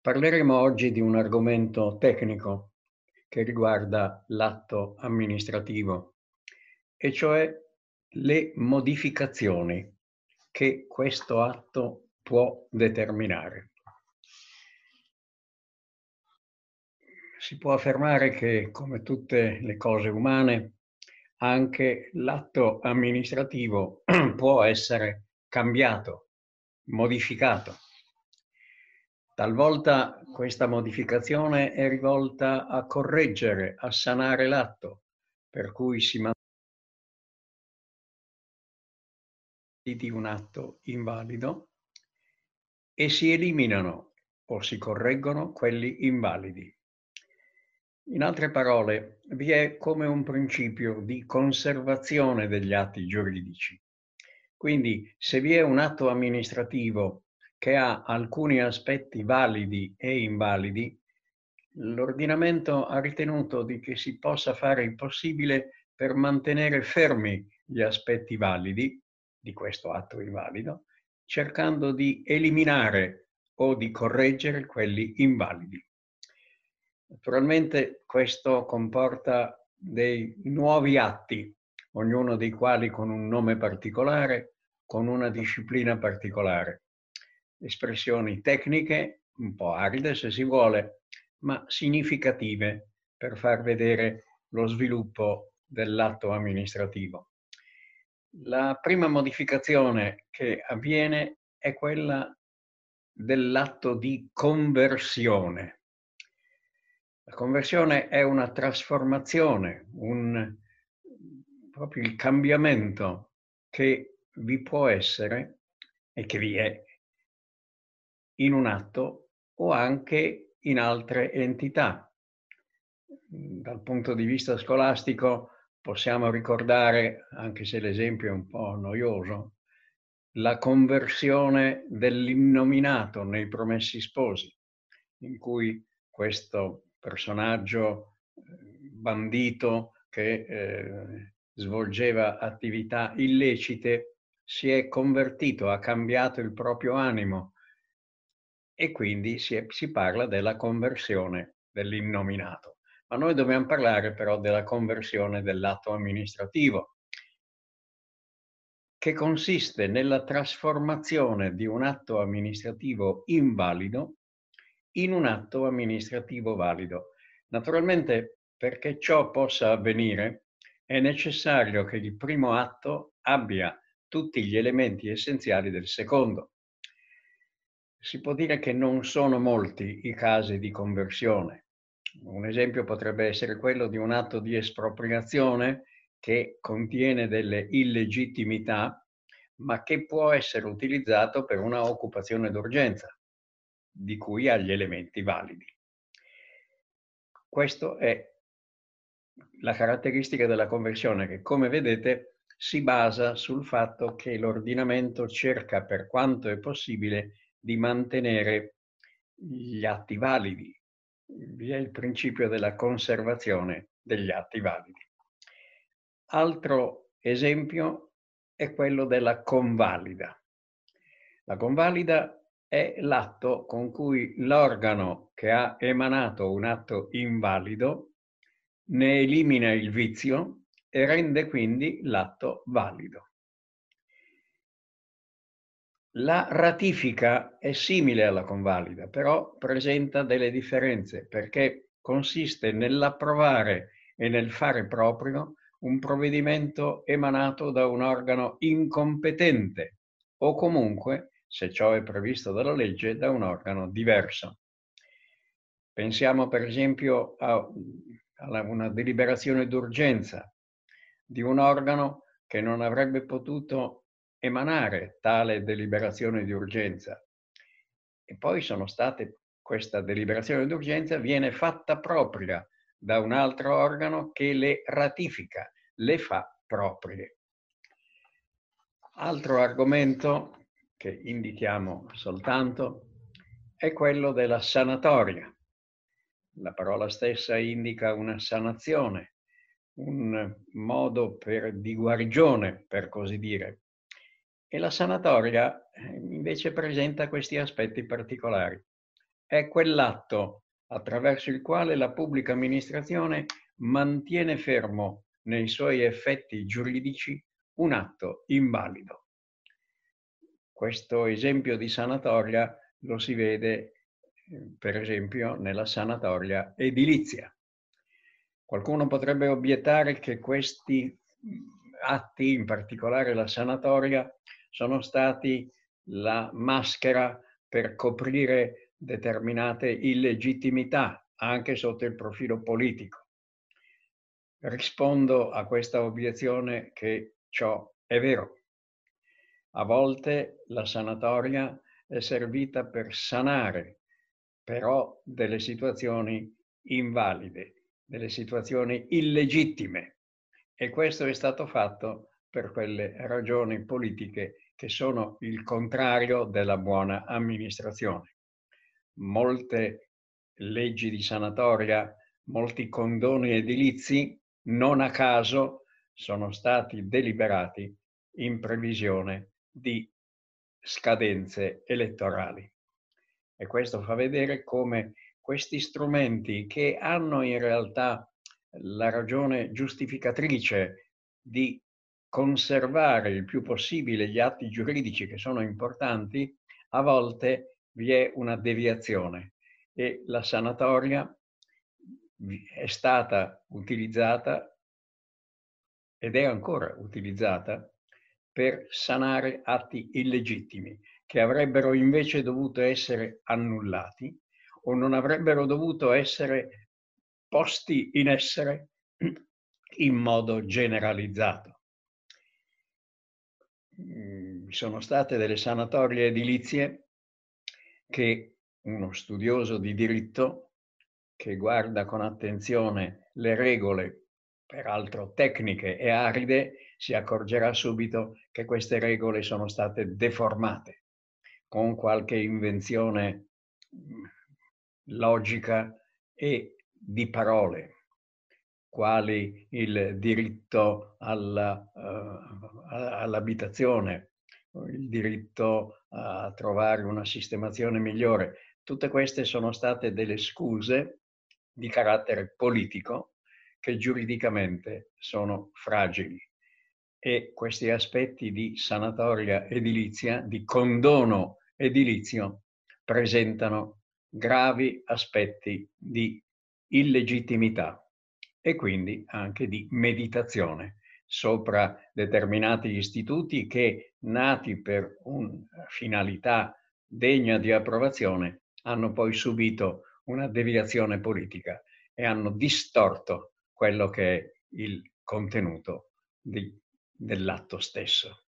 Parleremo oggi di un argomento tecnico che riguarda l'atto amministrativo, e cioè le modificazioni che questo atto può determinare. Si può affermare che, come tutte le cose umane, anche l'atto amministrativo può essere cambiato, modificato. Talvolta questa modificazione è rivolta a correggere, a sanare l'atto, per cui si di un atto invalido e si eliminano o si correggono quelli invalidi. In altre parole, vi è come un principio di conservazione degli atti giuridici. Quindi, se vi è un atto amministrativo che ha alcuni aspetti validi e invalidi, l'ordinamento ha ritenuto di che si possa fare il possibile per mantenere fermi gli aspetti validi di questo atto invalido, cercando di eliminare o di correggere quelli invalidi. Naturalmente questo comporta dei nuovi atti, ognuno dei quali con un nome particolare, con una disciplina particolare espressioni tecniche, un po' aride se si vuole, ma significative per far vedere lo sviluppo dell'atto amministrativo. La prima modificazione che avviene è quella dell'atto di conversione. La conversione è una trasformazione, un, proprio il cambiamento che vi può essere e che vi è in un atto o anche in altre entità. Dal punto di vista scolastico possiamo ricordare, anche se l'esempio è un po' noioso, la conversione dell'innominato nei Promessi Sposi, in cui questo personaggio eh, bandito che eh, svolgeva attività illecite si è convertito, ha cambiato il proprio animo, e quindi si, è, si parla della conversione dell'innominato. Ma noi dobbiamo parlare però della conversione dell'atto amministrativo, che consiste nella trasformazione di un atto amministrativo invalido in un atto amministrativo valido. Naturalmente, perché ciò possa avvenire, è necessario che il primo atto abbia tutti gli elementi essenziali del secondo si può dire che non sono molti i casi di conversione. Un esempio potrebbe essere quello di un atto di espropriazione che contiene delle illegittimità, ma che può essere utilizzato per una occupazione d'urgenza, di cui ha gli elementi validi. Questa è la caratteristica della conversione che, come vedete, si basa sul fatto che l'ordinamento cerca per quanto è possibile di mantenere gli atti validi. Vi è il principio della conservazione degli atti validi. Altro esempio è quello della convalida. La convalida è l'atto con cui l'organo che ha emanato un atto invalido ne elimina il vizio e rende quindi l'atto valido. La ratifica è simile alla convalida, però presenta delle differenze perché consiste nell'approvare e nel fare proprio un provvedimento emanato da un organo incompetente o comunque, se ciò è previsto dalla legge, da un organo diverso. Pensiamo per esempio a una deliberazione d'urgenza di un organo che non avrebbe potuto emanare tale deliberazione di urgenza. E poi sono state, questa deliberazione di urgenza viene fatta propria da un altro organo che le ratifica, le fa proprie. Altro argomento che indichiamo soltanto è quello della sanatoria. La parola stessa indica una sanazione, un modo per, di guarigione, per così dire, e la sanatoria eh, invece presenta questi aspetti particolari. è quell'atto attraverso il quale la pubblica amministrazione mantiene fermo nei suoi effetti giuridici un atto invalido. Questo esempio di sanatoria lo si vede per esempio nella sanatoria edilizia. Qualcuno potrebbe obiettare che questi atti, in particolare la sanatoria, sono stati la maschera per coprire determinate illegittimità anche sotto il profilo politico. Rispondo a questa obiezione che ciò è vero. A volte la sanatoria è servita per sanare però delle situazioni invalide, delle situazioni illegittime. E questo è stato fatto per quelle ragioni politiche che sono il contrario della buona amministrazione. Molte leggi di sanatoria, molti condoni edilizi, non a caso, sono stati deliberati in previsione di scadenze elettorali. E questo fa vedere come questi strumenti che hanno in realtà la ragione giustificatrice di conservare il più possibile gli atti giuridici che sono importanti, a volte vi è una deviazione e la sanatoria è stata utilizzata ed è ancora utilizzata per sanare atti illegittimi che avrebbero invece dovuto essere annullati o non avrebbero dovuto essere posti in essere in modo generalizzato. Vi sono state delle sanatorie edilizie che uno studioso di diritto che guarda con attenzione le regole, peraltro tecniche e aride, si accorgerà subito che queste regole sono state deformate con qualche invenzione mm, logica e di parole, quali il diritto uh, all'abitazione, il diritto a trovare una sistemazione migliore. Tutte queste sono state delle scuse di carattere politico che giuridicamente sono fragili e questi aspetti di sanatoria edilizia, di condono edilizio, presentano gravi aspetti di illegittimità e quindi anche di meditazione sopra determinati istituti che, nati per una finalità degna di approvazione, hanno poi subito una deviazione politica e hanno distorto quello che è il contenuto dell'atto stesso.